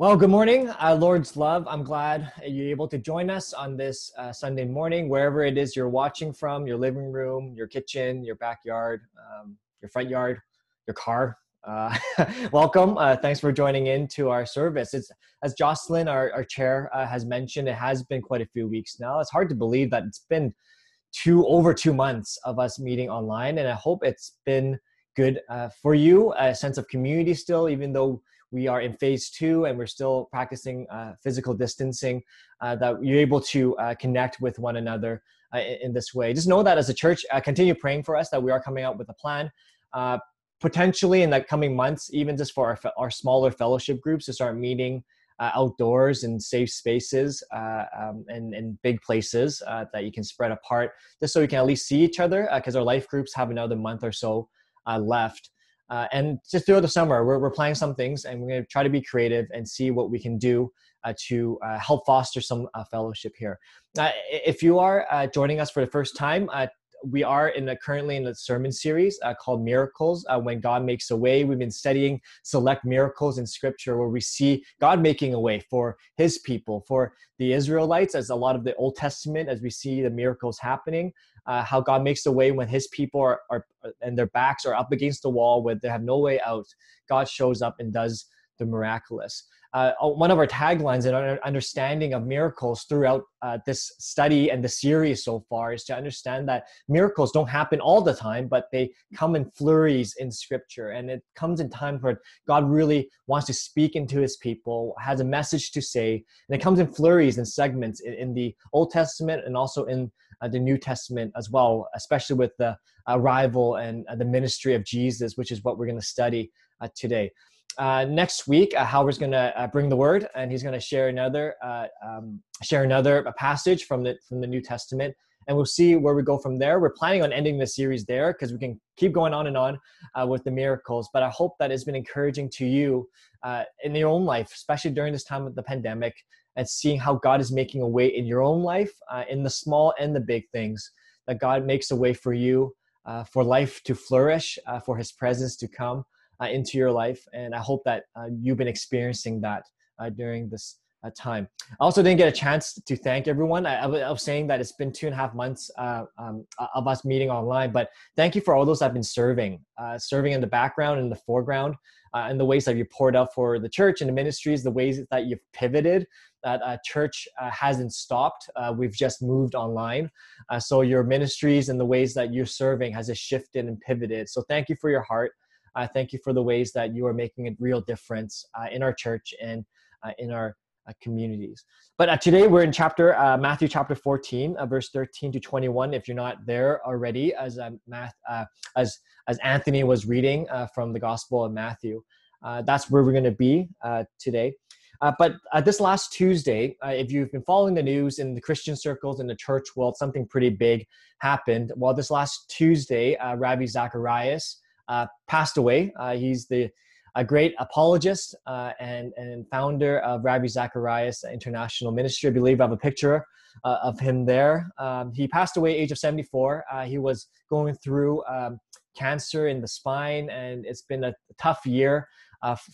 Well, good morning, uh, Lord's love. I'm glad you're able to join us on this uh, Sunday morning, wherever it is you're watching from your living room, your kitchen, your backyard, um, your front yard, your car. Uh, welcome. Uh, thanks for joining in to our service. It's as Jocelyn, our, our chair, uh, has mentioned, it has been quite a few weeks now. It's hard to believe that it's been two over two months of us meeting online, and I hope it's been good uh, for you. A sense of community still, even though we are in phase two and we're still practicing uh, physical distancing, uh, that you're able to uh, connect with one another uh, in, this way. Just know that as a church, uh, continue praying for us that we are coming out with a plan. Potentially in the coming months, even just for our, our smaller fellowship groups to start meeting outdoors in safe spaces um, and, and big places that you can spread apart, just so we can at least see each other because our life groups have another month or so left. Uh, and just throughout the summer, we're, we're planning some things and we're going to try to be creative and see what we can do uh, to uh, help foster some uh, fellowship here. Uh, if you are uh, joining us for the first time, we are in a, currently in a sermon series called Miracles When God Makes a Way. We've been studying select miracles in Scripture where we see God making a way for His people, for the Israelites, as a lot of the Old Testament, as we see the miracles happening uh, how God makes a way when His people are, are and their backs are up against the wall where they have no way out. God shows up and does the miraculous. Uh, uh, one of our taglines and our understanding of miracles throughout uh, this study and the series so far is to understand that miracles don't happen all the time, but they come in flurries in Scripture, and it comes in times where God really wants to speak into His people, has a message to say, and it comes in flurries and segments in, in the Old Testament and also in uh, the New Testament as well, especially with the arrival and uh, the ministry of Jesus, which is what we're going to study uh, today. Uh, next week, uh, going to uh, bring the word, and he's going to share another um, share another passage from the from the New Testament, and we'll see where we go from there. We're planning on ending the series there because we can keep going on and on with the miracles. But I hope that has been encouraging to you in your own life, especially during this time of the pandemic, and seeing how God is making a way in your own life, uh, in the small and the big things, that God makes a way for you, uh, for life to flourish, uh, for His presence to come uh, into your life. And I hope that uh, you've been experiencing that uh, during this time. I also didn't get a chance to thank everyone. I, I, was saying that it's been two and a half months um, of us meeting online, but thank you for all those that have been serving, serving in the background, in the foreground. Uh, and the ways that you poured out for the church and the ministries, the ways that you've pivoted that uh, church uh, hasn't stopped. Uh, we've just moved online. Uh, so your ministries and the ways that you're serving has shifted and pivoted. So thank you for your heart. Uh, thank you for the ways that you are making a real difference uh, in our church and in our communities. But today we're in chapter Matthew chapter 14, verse 13 to 21. If you're not there already, as Math, as as Anthony was reading from the Gospel of Matthew, that's where we're going to be today. Uh, but uh, this last Tuesday, uh, if you've been following the news in the Christian circles in the church world, something pretty big happened. Well, this last Tuesday, uh, Ravi Zacharias uh, passed away. Uh, he's the a great apologist and, and founder of Ravi Zacharias International Ministry. I believe I have a picture of him there. Um, he passed away age of 74. he was going through um, cancer in the spine, and it's been a tough year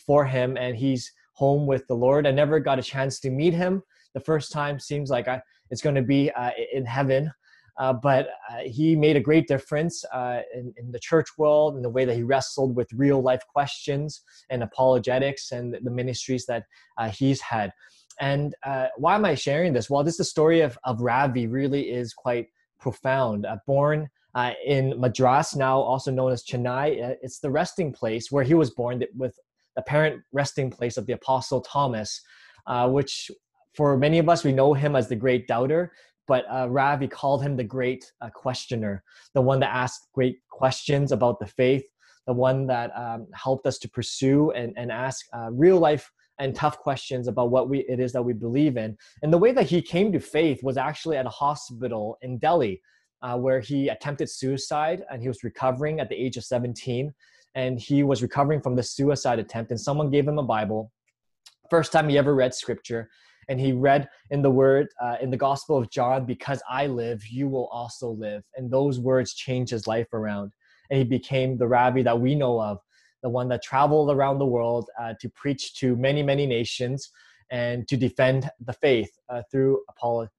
for him. And he's home with the Lord. I never got a chance to meet him. The first time seems like I, it's going to be uh, in heaven. Uh, but uh, he made a great difference uh, in, in, the church world in the way that he wrestled with real life questions and apologetics and the ministries that uh, he's had. And uh, why am I sharing this? Well, this the story of, of Ravi really is quite profound. born in Madras, now also known as Chennai, it's the resting place where he was born with the apparent resting place of the Apostle Thomas, which for many of us, we know him as the great doubter, but uh, Ravi called him the great uh, questioner, the one that asked great questions about the faith, the one that um, helped us to pursue and, and ask uh, real life and tough questions about what we, it is that we believe in. And the way that he came to faith was actually at a hospital in Delhi, uh, where he attempted suicide and he was recovering at the age of 17 and he was recovering from the suicide attempt and someone gave him a bible. First time he ever read scripture and he read in the word uh, in the gospel of john because i live you will also live and those words changed his life around and he became the Ravi that we know of the one that traveled around the world uh, to preach to many, many nations and to defend the faith uh, through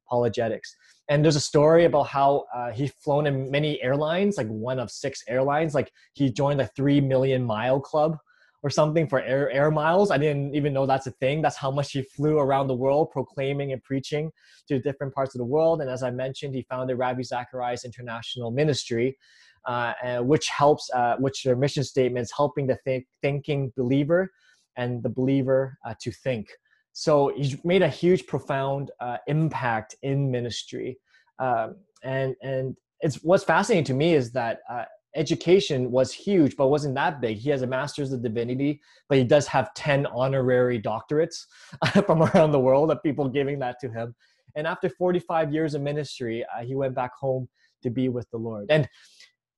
apologetics. And there's a story about how uh, he's flown in many airlines, like one of six airlines. Like he joined the three million mile club or something for air, air miles. I didn't even know that's a thing. That's how much he flew around the world proclaiming and preaching to different parts of the world. And as I mentioned, he founded Ravi Zacharias International Ministry, uh, which helps, uh, which their mission statement is helping the think, thinking believer and the believer uh, to think. So he's made a huge, profound uh, impact in ministry. Um, and and it's what's fascinating to me is that uh, education was huge, but wasn't that big. He has a master's of divinity, but he does have 10 honorary doctorates from around the world of people giving that to him. And after 45 years of ministry, uh, he went back home to be with the Lord. And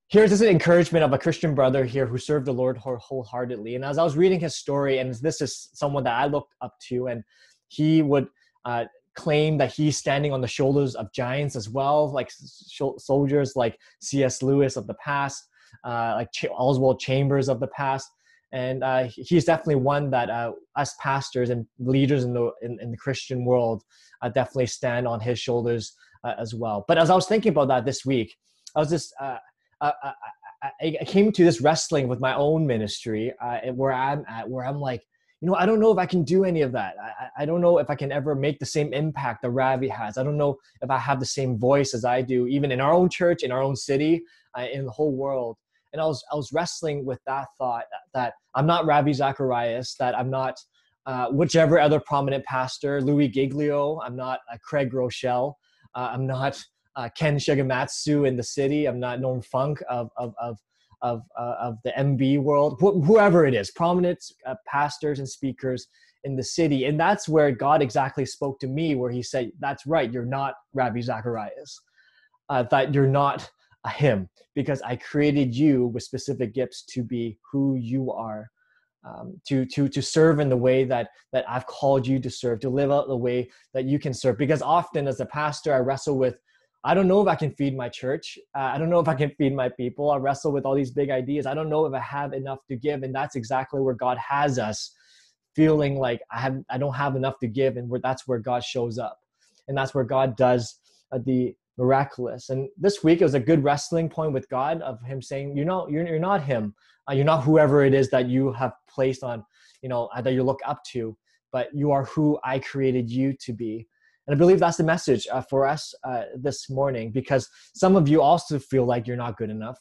here's this encouragement of a Christian brother here who served the Lord wholeheartedly. And as I was reading his story, and this is someone that I looked up to, and he would uh, claim that he's standing on the shoulders of giants as well, like soldiers like C.S. Lewis of the past, uh, like Ch- Oswald Chambers of the past. And uh, he's definitely one that uh, us pastors and leaders in the in, in the Christian world uh, definitely stand on his shoulders uh, as well. But as I was thinking about that this week, I was just I, I, I, came to this wrestling with my own ministry uh, where I'm at, where I'm like, you know, I don't know if I can do any of that. I, I don't know if I can ever make the same impact that Ravi has. I don't know if I have the same voice as I do, even in our own church, in our own city, uh, in the whole world. And I was, I was wrestling with that thought that I'm not Ravi Zacharias, that I'm not uh, whichever other prominent pastor, Louis Giglio, I'm not uh, Craig Groeschel. uh, I'm not uh, Ken Shigematsu in the city. I'm not Norm Funk of of of of, uh, of the MB world. Wh- whoever it is, prominent pastors and speakers in the city, and that's where God exactly spoke to me, where He said, "That's right. You're not Ravi Zacharias. Uh, that you're not him, because I created you with specific gifts to be who you are." Um, to to to serve in the way that that I've called you to serve, to live out the way that you can serve. Because often, as a pastor, I wrestle with I don't know if I can feed my church. Uh, I don't know if I can feed my people. I wrestle with all these big ideas. I don't know if I have enough to give, and that's exactly where God has us, feeling like I have I don't have enough to give, and where that's where God shows up, and that's where God does uh, the miraculous. And this week it was a good wrestling point with God of Him saying, "You know, you're you're not Him. Uh, you're not whoever it is that you have placed on, you know, uh, that you look up to, but you are who I created you to be." And I believe that's the message uh, for us uh, this morning because some of you also feel like you're not good enough.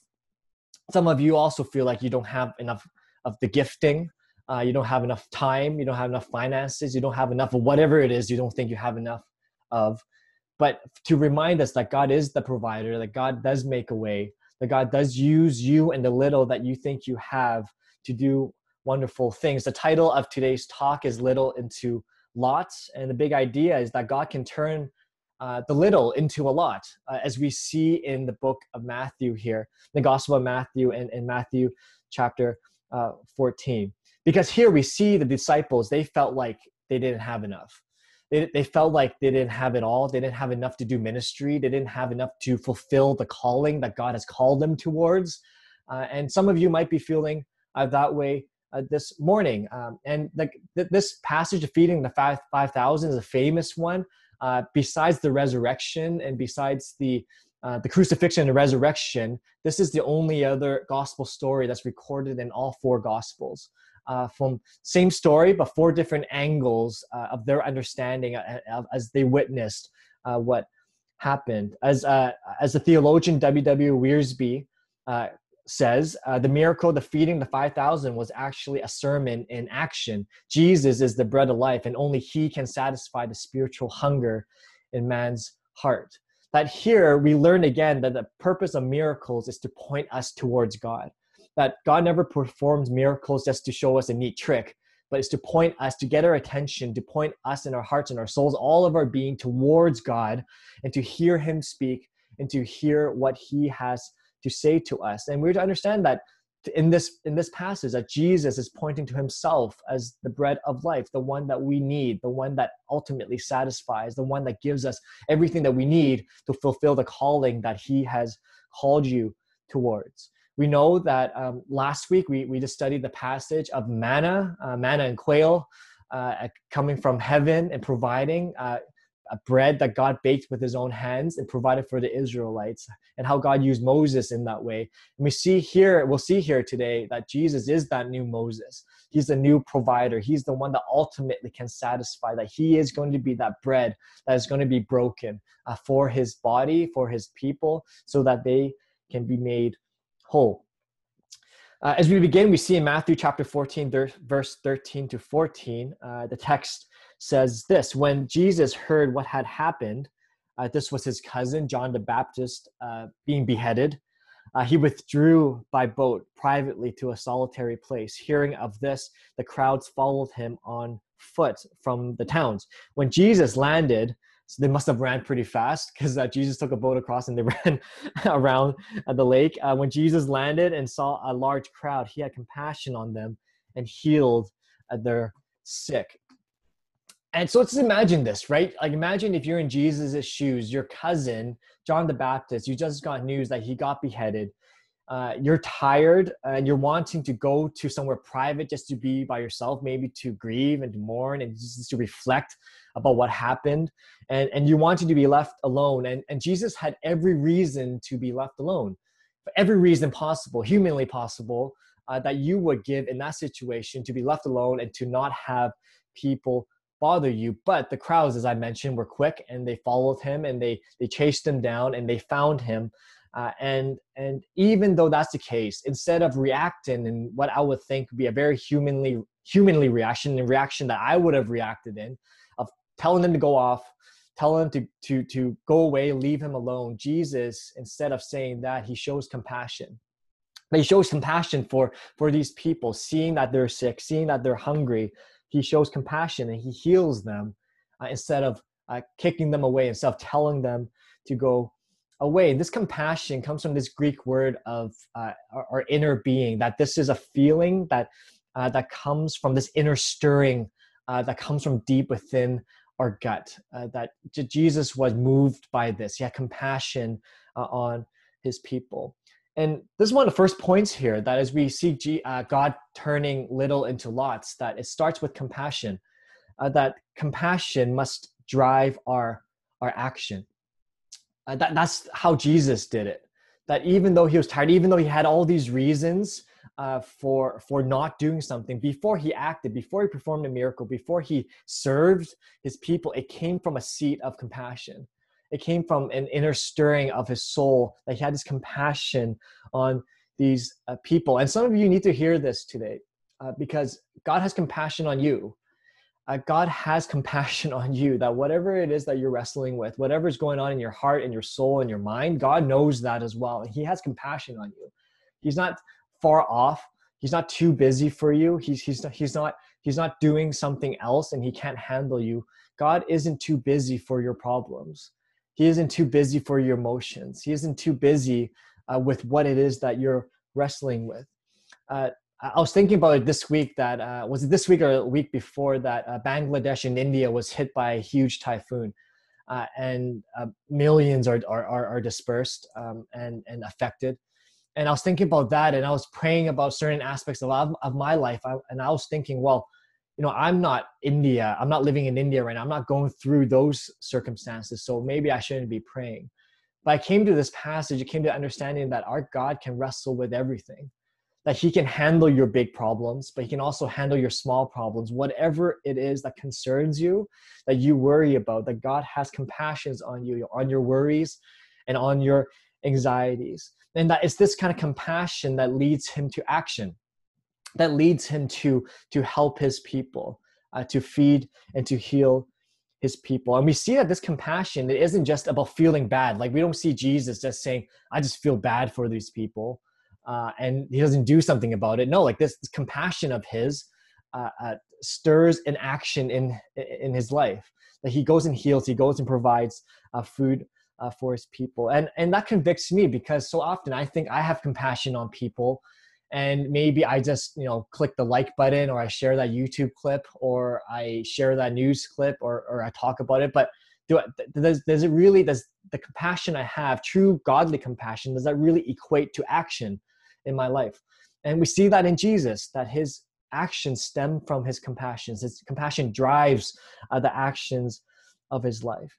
Some of you also feel like you don't have enough of the gifting. Uh, you don't have enough time. You don't have enough finances. You don't have enough of whatever it is you don't think you have enough of. But to remind us that God is the provider, that God does make a way, that God does use you and the little that you think you have to do wonderful things. The title of today's talk is Little into lots. And the big idea is that God can turn uh, the little into a lot, uh, as we see in the book of Matthew here, the Gospel of Matthew and in Matthew chapter uh, 14. Because here we see the disciples, they felt like they didn't have enough. They, they felt like they didn't have it all. They didn't have enough to do ministry. They didn't have enough to fulfill the calling that God has called them towards. Uh, and some of you might be feeling uh, that way uh, this morning. Um, and th- this passage of feeding the 5,000 is a famous one. Uh, besides the resurrection and besides the uh, the crucifixion and the resurrection, this is the only other gospel story that's recorded in all four gospels. Uh, from same story, but four different angles uh, of their understanding uh, as they witnessed what happened. As as the theologian W. W. Says uh, the miracle, the feeding the 5,000 was actually a sermon in action. Jesus is the bread of life, and only He can satisfy the spiritual hunger in man's heart. That here we learn again that the purpose of miracles is to point us towards God. That God never performs miracles just to show us a neat trick, but it's to point us, to get our attention, to point us in our hearts and our souls, all of our being towards God, and to hear Him speak and to hear what He has to say to us. And we're to understand that in this in this passage that Jesus is pointing to himself as the bread of life, the one that we need, the one that ultimately satisfies, the one that gives us everything that we need to fulfill the calling that he has called you towards. We know that um, last week we, we just studied the passage of manna, uh, manna and quail uh, coming from heaven and providing uh, a bread that God baked with his own hands and provided for the Israelites, and how God used Moses in that way. And we see here, we'll see here today that Jesus is that new Moses. He's the new provider. He's the one that ultimately can satisfy, that he is going to be that bread that is going to be broken uh, for his body, for his people, so that they can be made whole. Uh, as we begin, we see in Matthew chapter 14, verse 13 to 14, uh, the text says this When Jesus heard what had happened, uh, this was his cousin, John the Baptist, uh, being beheaded. Uh, he withdrew by boat privately to a solitary place. Hearing of this, the crowds followed him on foot from the towns. When Jesus landed, so they must have ran pretty fast because uh, Jesus took a boat across and they ran around uh, the lake. Uh, when Jesus landed and saw a large crowd, he had compassion on them and healed uh, their sick. And so let's imagine this, right? Like imagine if you're in Jesus' shoes, your cousin, John the Baptist, you just got news that he got beheaded. Uh, you're tired and you're wanting to go to somewhere private just to be by yourself, maybe to grieve and to mourn and just to reflect about what happened. And, and you wanted to be left alone. And, and jesus had every reason to be left alone. For every reason possible humanly possible uh, that you would give in that situation to be left alone and to not have people bother you. But the crowds as i mentioned were quick and they followed him and they they chased him down and they found him. Uh, and and even though that's the case instead of reacting in what i would think would be a very humanly humanly reaction and reaction that i would have reacted in telling them to go off, telling them to, to, to go away, leave him alone. Jesus, instead of saying that, he shows compassion. But he shows compassion for, for these people, seeing that they're sick, seeing that they're hungry. He shows compassion and he heals them uh, instead of uh, kicking them away, instead of telling them to go away. This compassion comes from this Greek word of uh, our, our, inner being, that this is a feeling that, uh, that comes from this inner stirring uh, that comes from deep within our gut, uh, that Jesus was moved by this. He had compassion uh, on his people. And this is one of the first points here that as we see G, uh, God turning little into lots, that it starts with compassion, uh, that compassion must drive our, our action. Uh, that, that's how Jesus did it. That even though he was tired, even though he had all these reasons uh, for for not doing something. Before he acted before he performed a miracle before he served his people it came from a seat of compassion. It came from an inner stirring of his soul that he had this compassion on these uh, people. And some of you need to hear this today uh, because god has compassion on you. Uh, god has compassion on you that whatever it is that you're wrestling with whatever's going on in your heart and your soul and your mind god knows that as well. He has compassion on you. He's not far off. He's not too busy for you. He's he's not, he's not he's not doing something else and he can't handle you. God isn't too busy for your problems. He isn't too busy for your emotions. He isn't too busy uh, with what it is that you're wrestling with. Uh, I was thinking about it this week. That uh, was it this week or a week before that uh, Bangladesh and India was hit by a huge typhoon, uh, and uh, millions are, are are dispersed um, and and affected and I was thinking about that, and I was praying about certain aspects of of my life, I, and I was thinking, well, you know, I'm not India. I'm not living in India right now. I'm not going through those circumstances, so maybe I shouldn't be praying. But I came to this passage. It came to understanding that our God can wrestle with everything, that He can handle your big problems, but He can also handle your small problems, whatever it is that concerns you, that you worry about. That God has compassions on you, on your worries, and on your anxieties and that it's this kind of compassion that leads him to action that leads him to to help his people uh, to feed and to heal his people. And we see that this compassion it isn't just about feeling bad. Like we don't see jesus just saying i just feel bad for these people uh, and he doesn't do something about it. No like this, this compassion of his uh, uh stirs an action in in his life that he goes and heals he goes and provides uh, food uh, for his people and and that convicts me because so often i think i have compassion on people and maybe i just you know click the like button or i share that youtube clip or i share that news clip or, or i talk about it but do does, does it really does the compassion i have true godly compassion does that really equate to action in my life. And we see that in Jesus, that his actions stem from his compassion. His compassion drives uh, the actions of his life.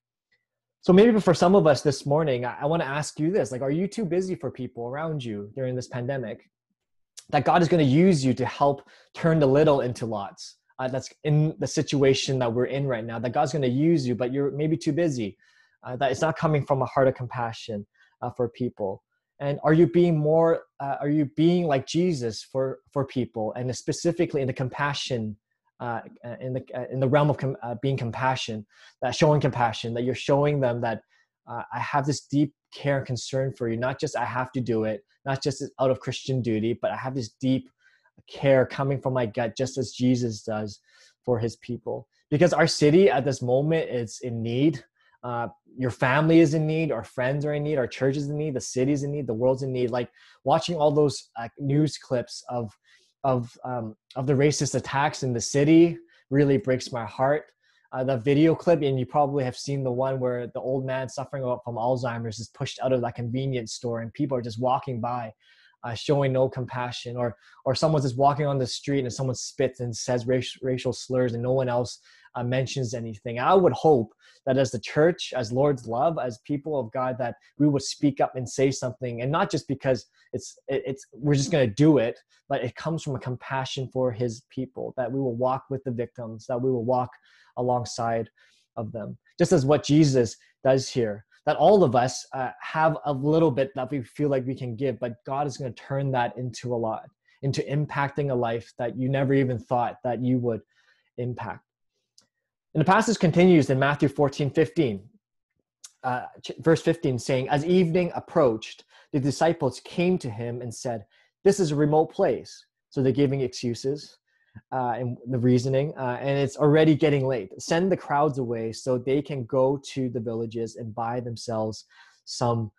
So maybe for some of us this morning, I, I want to ask you this: like, are you too busy for people around you during this pandemic? That God is going to use you to help turn the little into lots. Uh, that's in the situation that we're in right now. That God's going to use you, but you're maybe too busy. Uh, that it's not coming from a heart of compassion uh, for people and are you being more uh, are you being like jesus for for people and specifically in the compassion uh, uh in the uh, in the realm of com- uh, being compassion that showing compassion that you're showing them that uh, i have this deep care and concern for you. Not just i have to do it not just out of christian duty but i have this deep care coming from my gut just as jesus does for his people. Because our city at this moment is in need. Uh, your family is in need, our friends are in need, our church is in need, the city's in need, the world's in need. Like watching all those news clips of of um, of the racist attacks in the city really breaks my heart. Uh, the video clip, and you probably have seen the one where the old man suffering from Alzheimer's is pushed out of that convenience store, and people are just walking by, uh, showing no compassion, or or someone's just walking on the street and someone spits and says racial, racial slurs, and no one else uh, mentions anything. I would hope that as the church, as Lord's love, as people of God, that we would speak up and say something, and not just because it's it's we're just going to do it, but it comes from a compassion for His people. That we will walk with the victims, that we will walk alongside of them, just as what Jesus does here. That all of us uh, have a little bit that we feel like we can give, but God is going to turn that into a lot, into impacting a life that you never even thought that you would impact. And the passage continues in Matthew 14, 15, uh, verse 15, saying, As evening approached, the disciples came to him and said, This is a remote place. So they're giving excuses uh, and the reasoning, uh, and it's already getting late. Send the crowds away so they can go to the villages and buy themselves some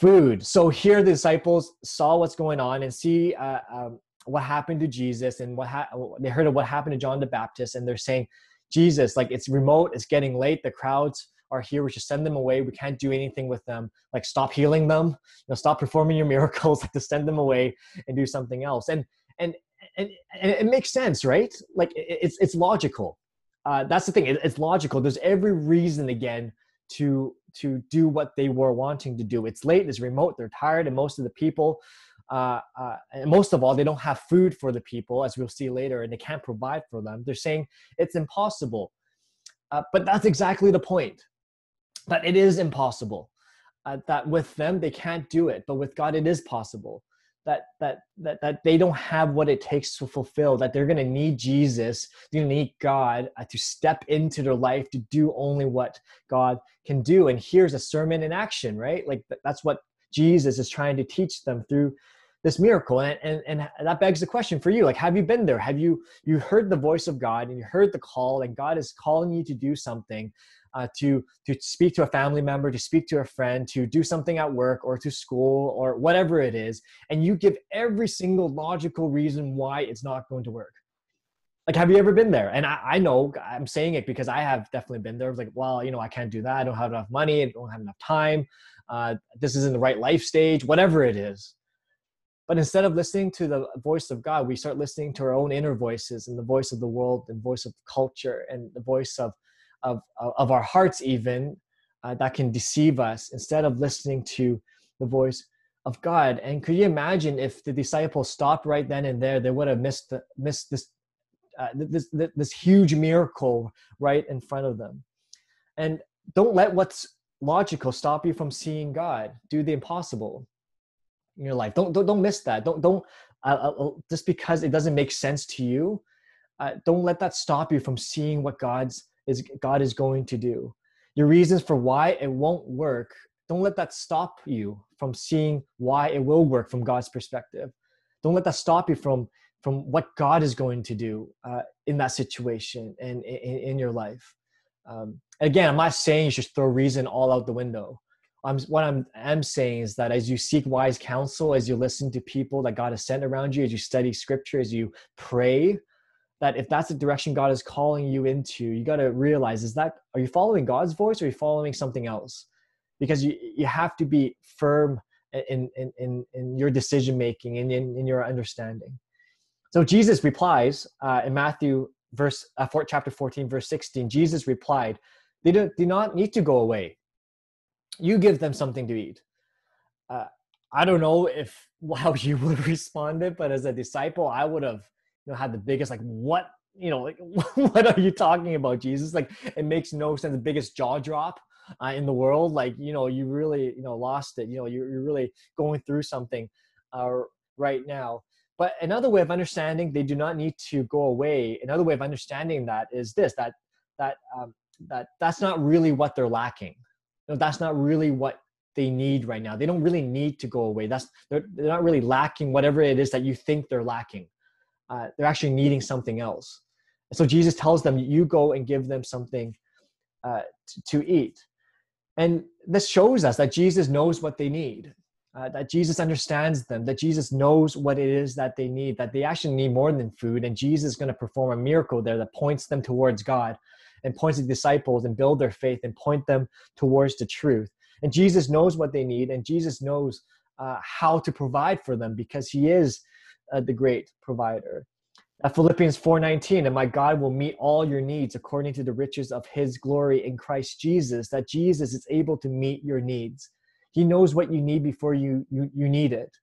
food. So here the disciples saw what's going on and see uh, um, what happened to Jesus and what ha- they heard of what happened to John the Baptist, and they're saying, Jesus, like it's remote, it's getting late, the crowds are here, we should send them away. We can't do anything with them. Like stop healing them, you know, stop performing your miracles, like to send them away and do something else. And and and, and it makes sense, right? Like it's it's logical. Uh, that's the thing. It, it's logical. There's every reason again to to do what they were wanting to do. It's late. It's remote. They're tired, and most of the people uh, uh, most of all, they don't have food for the people, as we'll see later, and they can't provide for them. They're saying it's impossible. Uh, but that's exactly the point that it is impossible. Uh, that with them, they can't do it, but with God, it is possible. That, that, that, that they don't have what it takes to fulfill, that they're going to need Jesus, they're going to need God uh, to step into their life to do only what God can do. And here's a sermon in action, right? Like that's what Jesus is trying to teach them through this miracle and, and and that begs the question for you like have you been there? Have you you heard the voice of god and you heard the call and god is calling you to do something uh, to to speak to a family member to speak to a friend to do something at work or to school or whatever it is and you give every single logical reason why it's not going to work? Like have you ever been there? And I, I know i'm saying it because i have definitely been there. Like well you know i can't do that. I don't have enough money. I don't have enough time. Uh, this isn't the right life stage whatever it is but instead of listening to the voice of God, we start listening to our own inner voices and the voice of the world and voice of culture and the voice of, of, of our hearts, even uh, that can deceive us instead of listening to the voice of God. And could you imagine if the disciples stopped right then and there, they would have missed, the, missed this, uh, this, this, this huge miracle right in front of them. And don't let what's logical stop you from seeing God do the impossible in your life. Don't don't, don't miss that. Don't don't uh, uh, uh, just because it doesn't make sense to you. Uh, don't let that stop you from seeing what God's is God is going to do. Your reasons for why it won't work. Don't let that stop you from seeing why it will work from God's perspective. Don't let that stop you from from what God is going to do uh, in that situation and in, in your life. Um, again, I'm not saying you should throw reason all out the window. I'm what I'm am saying is that as you seek wise counsel, as you listen to people that God has sent around you, as you study scripture, as you pray, that if that's the direction God is calling you into, you got to realize is that are you following God's voice or are you following something else? Because you you have to be firm in, in, in, in your decision making and in, in your understanding. So Jesus replies uh, in Matthew verse uh, four, chapter 14 verse 16 jesus replied they do, do not need to go away you give them something to eat. Uh, i don't know if how you would have responded but as a disciple i would have you know had the biggest like what you know like what are you talking about jesus? Like it makes no sense. The biggest jaw drop uh, in the world. Like you know you really you know lost it. You know you're, you're really going through something uh, right now. But another way of understanding they do not need to go away. Another way of understanding that is this that that um, that that's not really what they're lacking know, that's not really what they need right now. They don't really need to go away. That's they're, they're not really lacking whatever it is that you think they're lacking. Uh, they're actually needing something else. And so jesus tells them you go and give them something uh, to, to eat. And this shows us that jesus knows what they need uh, that Jesus understands them, that Jesus knows what it is that they need, that they actually need more than food, and Jesus is going to perform a miracle there that points them towards God and points the disciples and build their faith and point them towards the truth. And Jesus knows what they need, and Jesus knows uh, how to provide for them because He is uh, the great provider. At Philippians 4:19, and my God will meet all your needs according to the riches of His glory in Christ Jesus. That Jesus is able to meet your needs he knows what you need before you you, you need it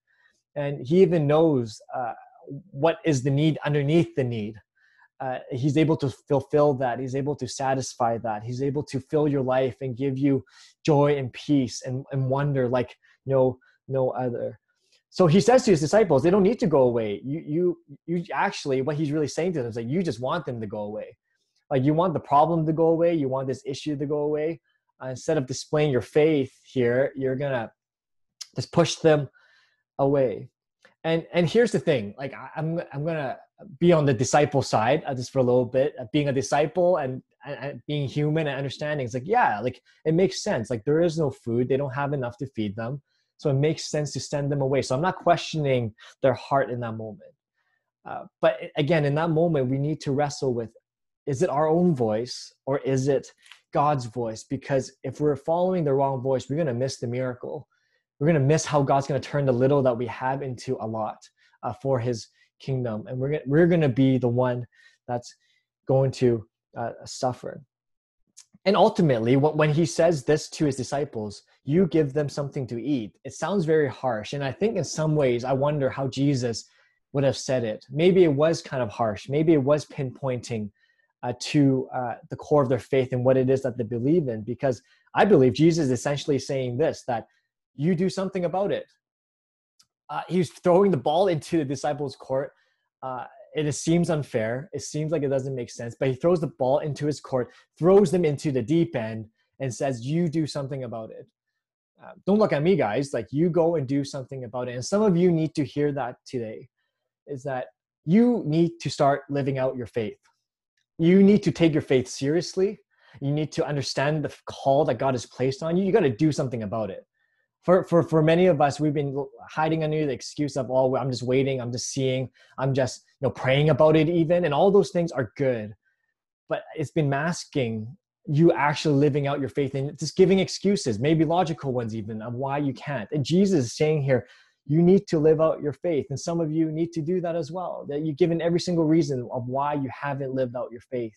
and he even knows uh, what is the need underneath the need uh, he's able to fulfill that. He's able to satisfy that. He's able to fill your life and give you joy and peace and, and wonder like no no other. So he says to his disciples they don't need to go away. You you you actually what he's really saying to them is that you just want them to go away. Like you want the problem to go away. You want this issue to go away. Uh, instead of displaying your faith here you're gonna just push them away. And and here's the thing. Like I, I'm, I'm gonna be on the disciple side uh, just for a little bit uh, being a disciple and, and being human and understanding. It's like yeah like it makes sense. Like there is no food. They don't have enough to feed them. So it makes sense to send them away. So i'm not questioning their heart in that moment. Uh, but again in that moment we need to wrestle with is it our own voice or is it God's voice? Because if we're following the wrong voice, we're going to miss the miracle. We're going to miss how God's going to turn the little that we have into a lot uh, for His kingdom, and we're gonna, we're going to be the one that's going to uh, suffer. And ultimately, when He says this to His disciples, you give them something to eat. It sounds very harsh, and I think in some ways, I wonder how Jesus would have said it. Maybe it was kind of harsh. Maybe it was pinpointing uh, to uh, the core of their faith and what it is that they believe in. Because I believe Jesus is essentially saying this that you do something about it. Uh, he's throwing the ball into the disciples' court. Uh, it seems unfair. It seems like it doesn't make sense, but he throws the ball into his court, throws them into the deep end, and says, You do something about it. Uh, don't look at me, guys. Like, you go and do something about it. And some of you need to hear that today is that you need to start living out your faith you need to take your faith seriously. You need to understand the call that God has placed on you. You got to do something about it. For, for, for many of us, we've been hiding under the excuse of, oh, I'm just waiting, I'm just seeing, I'm just you know praying about it even, and all those things are good, but it's been masking you actually living out your faith and just giving excuses, maybe logical ones even, of why you can't. And Jesus is saying here, you need to live out your faith. And some of you need to do that as well. That you've given every single reason of why you haven't lived out your faith.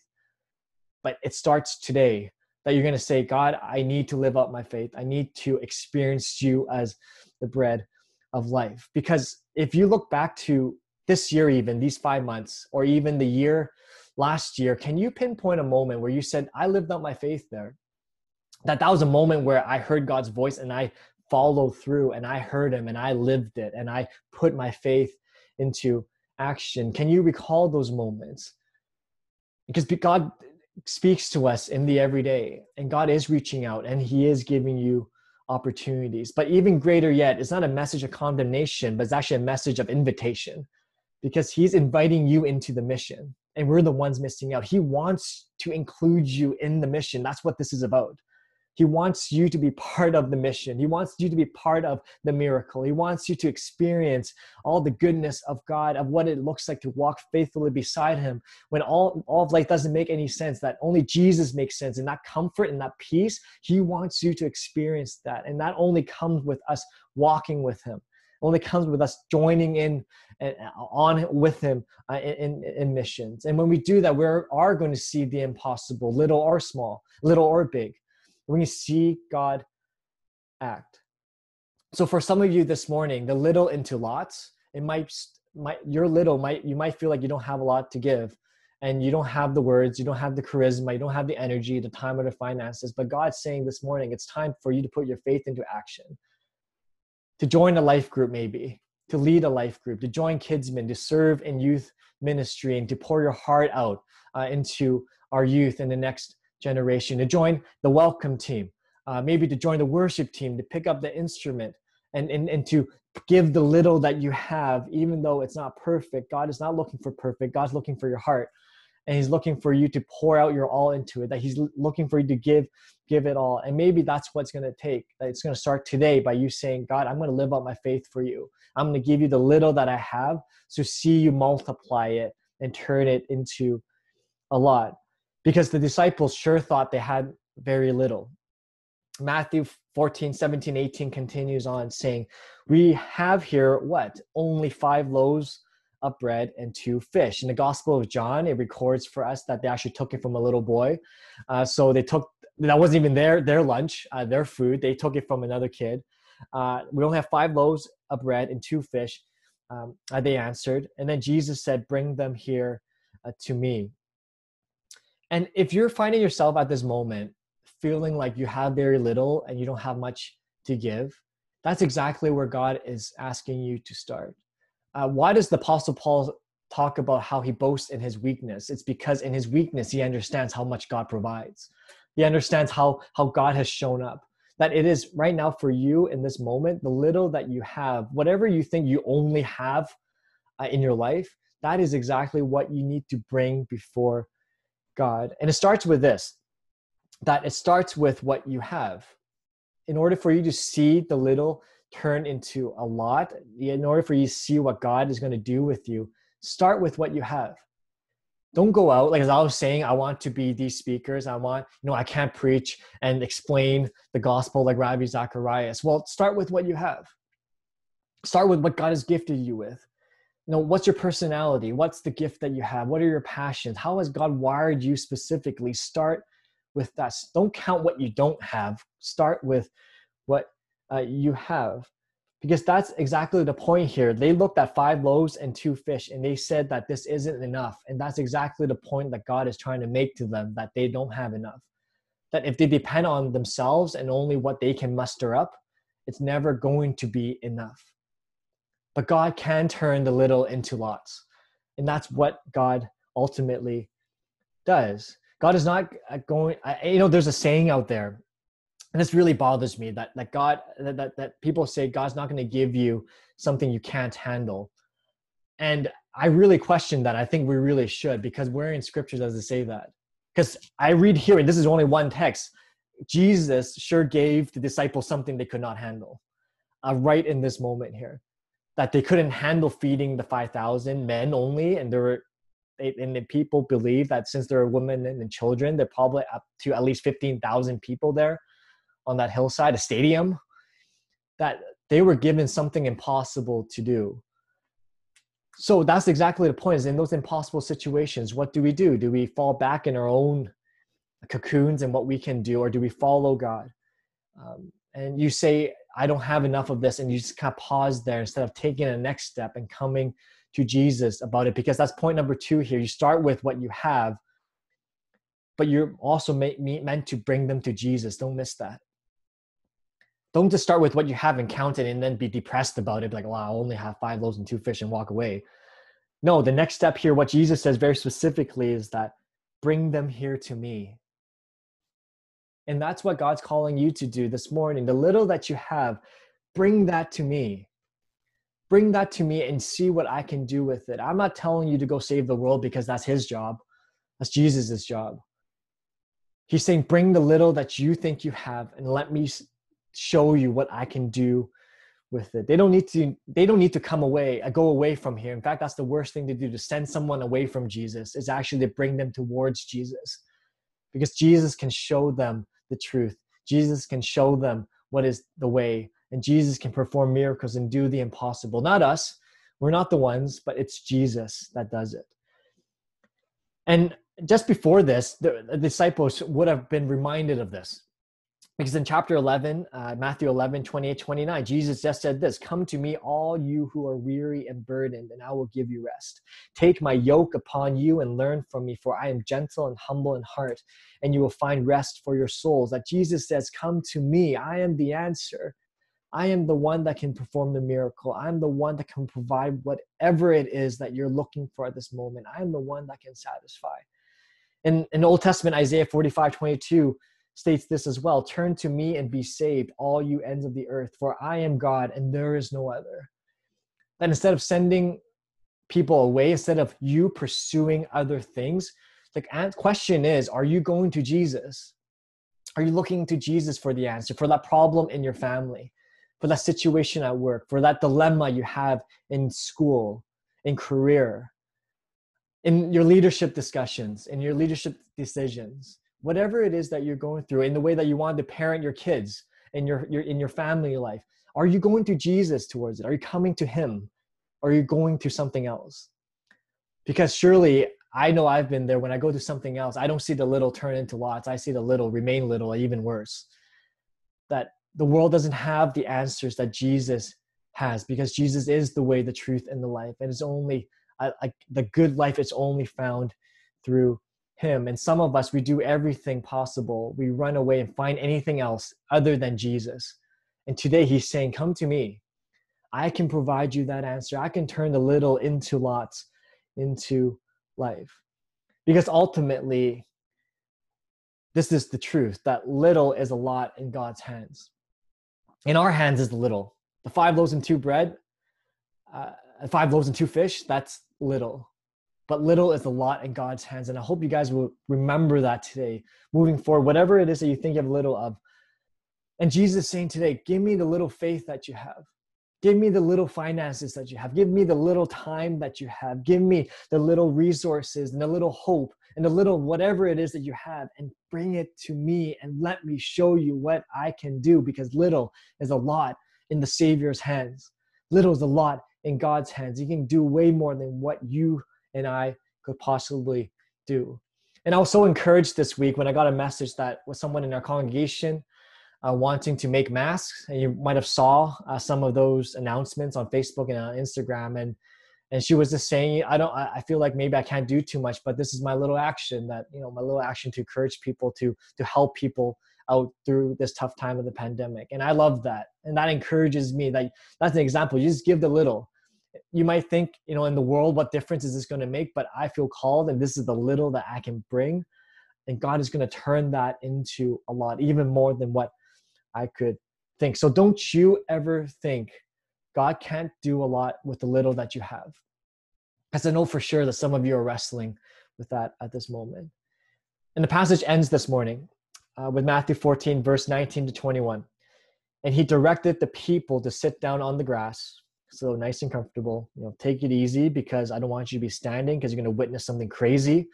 But it starts today that you're going to say, God, I need to live out my faith. I need to experience you as the bread of life. Because if you look back to this year, even these five months, or even the year last year, can you pinpoint a moment where you said, I lived out my faith there? That that was a moment where I heard God's voice and I followed through and I heard him and I lived it and I put my faith into action. Can you recall those moments? Because God speaks to us in the everyday and God is reaching out and he is giving you opportunities. But even greater yet, it's not a message of condemnation, but it's actually a message of invitation because he's inviting you into the mission and we're the ones missing out. He wants to include you in the mission. That's what this is about. He wants you to be part of the mission. He wants you to be part of the miracle. He wants you to experience all the goodness of God, of what it looks like to walk faithfully beside Him when all, all of life doesn't make any sense, that only Jesus makes sense. And that comfort and that peace, He wants you to experience that. And that only comes with us walking with Him only comes with us joining in and on with him uh, in, in missions and when we do that we are going to see the impossible little or small little or big you see God act. So for some of you this morning, the little into lots, it might might your little might you might feel like you don't have a lot to give and you don't have the words, you don't have the charisma, you don't have the energy, the time or the finances, but God's saying this morning it's time for you to put your faith into action. To join a life group maybe, to lead a life group, to join kidsmen, to serve in youth ministry and to pour your heart out uh, into our youth in the next generation, to join the welcome team, uh, maybe to join the worship team, to pick up the instrument, and, and, and to give the little that you have, even though it's not perfect. God is not looking for perfect, God's looking for your heart. And he's looking for you to pour out your all into it, that he's looking for you to give, give it all. And maybe that's what's going to take. That it's going to start today by you saying, God, I'm going to live out my faith for you. I'm going to give you the little that I have. So see you multiply it and turn it into a lot because the disciples sure thought they had very little. Matthew 14, 17, 18 continues on saying, We have here what? Only five loaves of bread and two fish. In the Gospel of John, it records for us that they actually took it from a little boy. Uh, so they took, that wasn't even their, their lunch, uh, their food. They took it from another kid. Uh, we only have five loaves of bread and two fish. Um, uh, they answered. And then Jesus said, Bring them here uh, to me. And if you're finding yourself at this moment feeling like you have very little and you don't have much to give, that's exactly where God is asking you to start. Uh, why does the Apostle Paul talk about how he boasts in his weakness? It's because in his weakness, he understands how much God provides. He understands how, how God has shown up. That it is right now for you in this moment, the little that you have, whatever you think you only have uh, in your life, that is exactly what you need to bring before God. And it starts with this that it starts with what you have. In order for you to see the little turn into a lot, in order for you to see what God is going to do with you, start with what you have. Don't go out, like as I was saying, I want to be these speakers. I want, you know, I can't preach and explain the gospel like Ravi Zacharias. Well, start with what you have. Start with what God has gifted you with you know what's your personality? What's the gift that you have? What are your passions? How has god wired you specifically? Start with that. Don't count what you don't have. Start with what uh, you have. Because that's exactly the point here. They looked at five loaves and two fish and they said that this isn't enough and that's exactly the point that god is trying to make to them that they don't have enough. That if they depend on themselves and only what they can muster up it's never going to be enough but God can turn the little into lots. And that's what God ultimately does. God is not uh, going, you know, there's a saying out there, and this really bothers me that, that God, that, that, people say God's not going to give you something you can't handle. And I really question that. I think we really should because where in scripture does it say that? Because I read here, and this is only one text, Jesus sure gave the disciples something they could not handle uh, right in this moment here that they couldn't handle feeding the 5,000 men only. And there were, and the people believe that since there are women and children, they're probably up to at least 15,000 people there on that hillside, a stadium, that they were given something impossible to do. So that's exactly the point is in those impossible situations, what do we do? Do we fall back in our own cocoons and what we can do, or do we follow God? Um, and you say, I don't have enough of this. And you just kind of pause there instead of taking a next step and coming to Jesus about it. Because that's point number two here. You start with what you have, but you're also meant to bring them to Jesus. Don't miss that. Don't just start with what you have and count it and then be depressed about it. Like, well, I only have five loaves and two fish and walk away. No, the next step here, what Jesus says very specifically is that bring them here to me. And that's what God's calling you to do this morning. The little that you have, bring that to me. Bring that to me and see what I can do with it. I'm not telling you to go save the world because that's his job. That's Jesus's job. He's saying, Bring the little that you think you have and let me show you what I can do with it. They don't need to they don't need to come away, uh, go away from here. In fact, that's the worst thing to do to send someone away from Jesus is actually to bring them towards Jesus. Because Jesus can show them the truth. Jesus can show them what is the way and Jesus can perform miracles and do the impossible. Not us. We're not the ones, but it's Jesus that does it. And just before this, the, disciples would have been reminded of this because in chapter 11 uh, matthew 11 28 29 jesus just said this come to me all you who are weary and burdened and i will give you rest. Take my yoke upon you and learn from me for i am gentle and humble in heart and you will find rest for your souls. That jesus says come to me i am the answer. I am the one that can perform the miracle. I'm the one that can provide whatever it is that you're looking for at this moment. I am the one that can satisfy. In, in old testament isaiah 45 22 states this as well Turn to me and be saved, all you ends of the earth, for I am God and there is no other. That instead of sending people away, instead of you pursuing other things, the question is Are you going to Jesus? Are you looking to Jesus for the answer, for that problem in your family, for that situation at work, for that dilemma you have in school, in career, in your leadership discussions, in your leadership decisions? Whatever it is that you're going through in the way that you want to parent your kids in your, your in your family life are you going to jesus towards it? Are you coming to him? Or are you going to something else? Because surely i know i've been there. When i go to something else i don't see the little turn into lots. I see the little remain little even worse. That the world doesn't have the answers that jesus has because jesus is the way the truth and the life. And it's only like the good life is only found through him. And some of us we do everything possible. We run away and find anything else other than jesus. And today he's saying come to me. I can provide you that answer. I can turn the little into lots into life. Because ultimately this is the truth that little is a lot in god's hands. In our hands is the little. The five loaves and two bread uh, five loaves and two fish that's little but little is a lot in God's hands. And I hope you guys will remember that today, moving forward, whatever it is that you think you have little of. And Jesus is saying today, give me the little faith that you have. Give me the little finances that you have. Give me the little time that you have. Give me the little resources and the little hope and the little whatever it is that you have and bring it to me and let me show you what I can do because little is a lot in the Savior's hands. Little is a lot in God's hands. He can do way more than what you and I could possibly do. And I was so encouraged this week when I got a message that was someone in our congregation uh, wanting to make masks. And you might have saw uh, some of those announcements on Facebook and on Instagram. And and she was just saying, I don't, I feel like maybe I can't do too much, but this is my little action that you know, my little action to encourage people to to help people out through this tough time of the pandemic. And I love that, and that encourages me. That that's an example. You just give the little you might think, you know, in the world, what difference is this going to make? But I feel called, and this is the little that I can bring. And God is going to turn that into a lot, even more than what I could think. So don't you ever think God can't do a lot with the little that you have. Because I know for sure that some of you are wrestling with that at this moment. And the passage ends this morning uh, with Matthew 14, verse 19 to 21. And he directed the people to sit down on the grass so nice and comfortable. You know, take it easy because I don't want you to be standing because you're going to witness something crazy,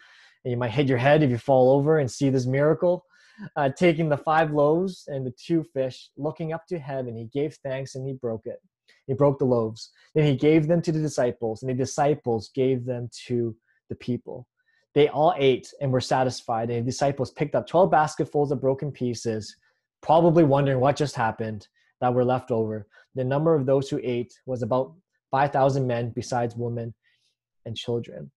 and you might hit your head if you fall over and see this miracle. Uh, taking the five loaves and the two fish, looking up to heaven, he gave thanks and he broke it. He broke the loaves. Then he gave them to the disciples, and the disciples gave them to the people. They all ate and were satisfied, and the disciples picked up 12 basketfuls of broken pieces, probably wondering what just happened that were left over. The number of those who ate was about 5,000 men, besides women and children.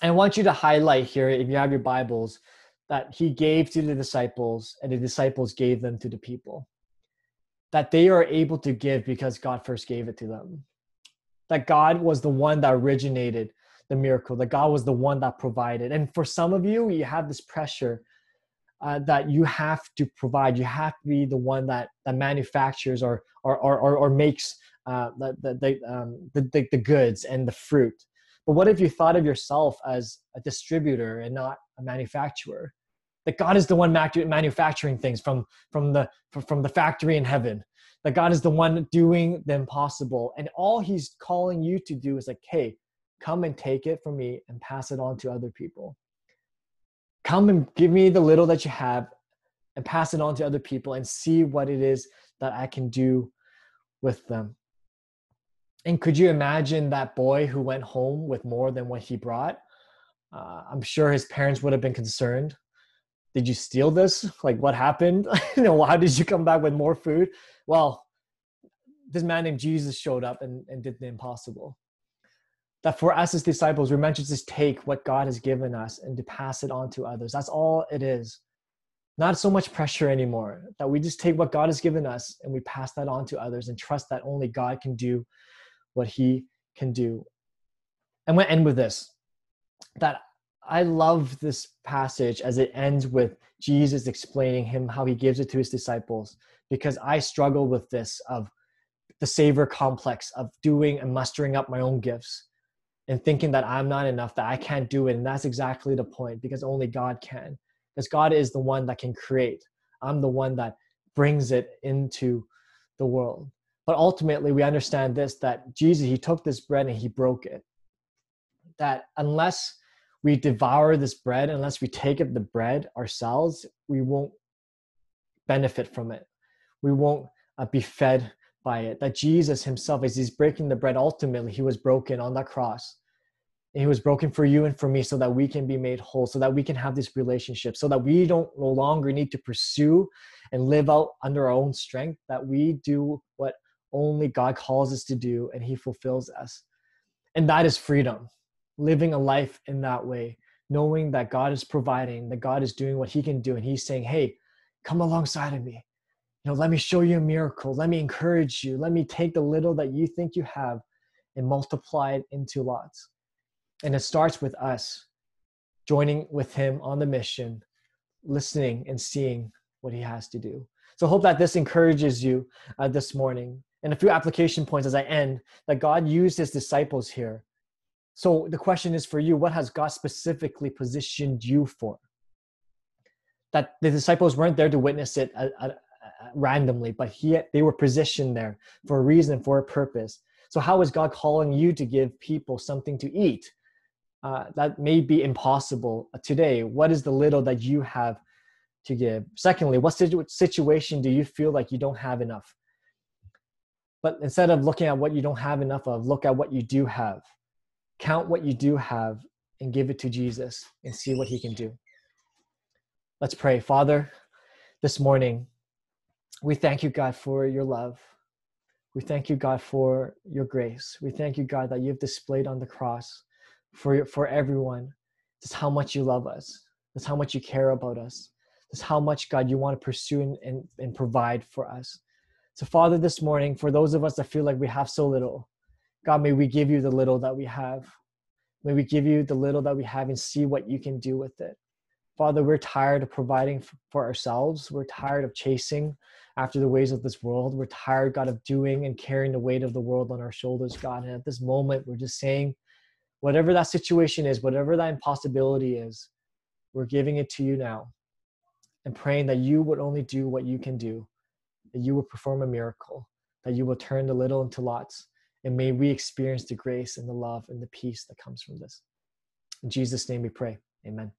I want you to highlight here, if you have your Bibles, that he gave to the disciples and the disciples gave them to the people. That they are able to give because God first gave it to them. That God was the one that originated the miracle, that God was the one that provided. And for some of you, you have this pressure uh, that you have to provide. You have to be the one that that manufactures or or or, or makes uh, the the the, um, the, the the goods and the fruit. But what if you thought of yourself as a distributor and not a manufacturer? that God is the one manufacturing things from, from, the, from the factory in heaven, that God is the one doing the impossible. And all he's calling you to do is like, hey, come and take it from me and pass it on to other people. Come and give me the little that you have and pass it on to other people and see what it is that I can do with them. And could you imagine that boy who went home with more than what he brought? Uh, I'm sure his parents would have been concerned. Did you steal this? Like, what happened? you know, how did you come back with more food? Well, this man named Jesus showed up and, and did the impossible. That for us as disciples, we're meant to just take what God has given us and to pass it on to others. That's all it is. Not so much pressure anymore. That we just take what God has given us and we pass that on to others and trust that only God can do what He can do. I'm going to end with this that I love this passage as it ends with Jesus explaining him how he gives it to his disciples because I struggle with this of the savior complex of doing and mustering up my own gifts and thinking that I'm not enough, that I can't do it. And that's exactly the point because only God can. Because God is the one that can create. I'm the one that brings it into the world. But ultimately, we understand this that Jesus, He took this bread and He broke it. That unless we devour this bread, unless we take up the bread ourselves, we won't benefit from it. We won't uh, be fed by it. That Jesus himself, as he's breaking the bread, ultimately, he was broken on that cross. And he was broken for you and for me so that we can be made whole, so that we can have this relationship, so that we don't no longer need to pursue and live out under our own strength, that we do what only God calls us to do and he fulfills us. And that is freedom living a life in that way, knowing that God is providing, that God is doing what He can do, and He's saying, Hey, come alongside of me. Know, let me show you a miracle. Let me encourage you. Let me take the little that you think you have and multiply it into lots. And it starts with us joining with Him on the mission, listening and seeing what He has to do. So hope that this encourages you uh, this morning. And a few application points as I end that God used His disciples here so the question is for you what has God specifically positioned you for? That the disciples weren't there to witness it uh, uh, randomly, but he, they were positioned there for a reason, for a purpose. So, how is God calling you to give people something to eat? Uh, that may be impossible today. What is the little that you have to give? Secondly, what situ- situation do you feel like you don't have enough? But instead of looking at what you don't have enough of, look at what you do have count what you do have and give it to Jesus and see what he can do. Let's pray. Father, this morning, we thank you, God, for your love. We thank you, God, for your grace. We thank you, God, that you've displayed on the cross for, for everyone just how much you love us, just how much you care about us, just how much, God, you want to pursue and, and, and provide for us. So, Father, this morning, for those of us that feel like we have so little, God, may we give you the little that we have. May we give you the little that we have and see what you can do with it. Father, we're tired of providing for ourselves. We're tired of chasing after the ways of this world. We're tired, God, of doing and carrying the weight of the world on our shoulders, God. And at this moment, we're just saying, whatever that situation is, whatever that impossibility is, we're giving it to you now and praying that you would only do what you can do, that you will perform a miracle, that you will turn the little into lots, and may we experience the grace and the love and the peace that comes from this. In Jesus' name we pray. Amen.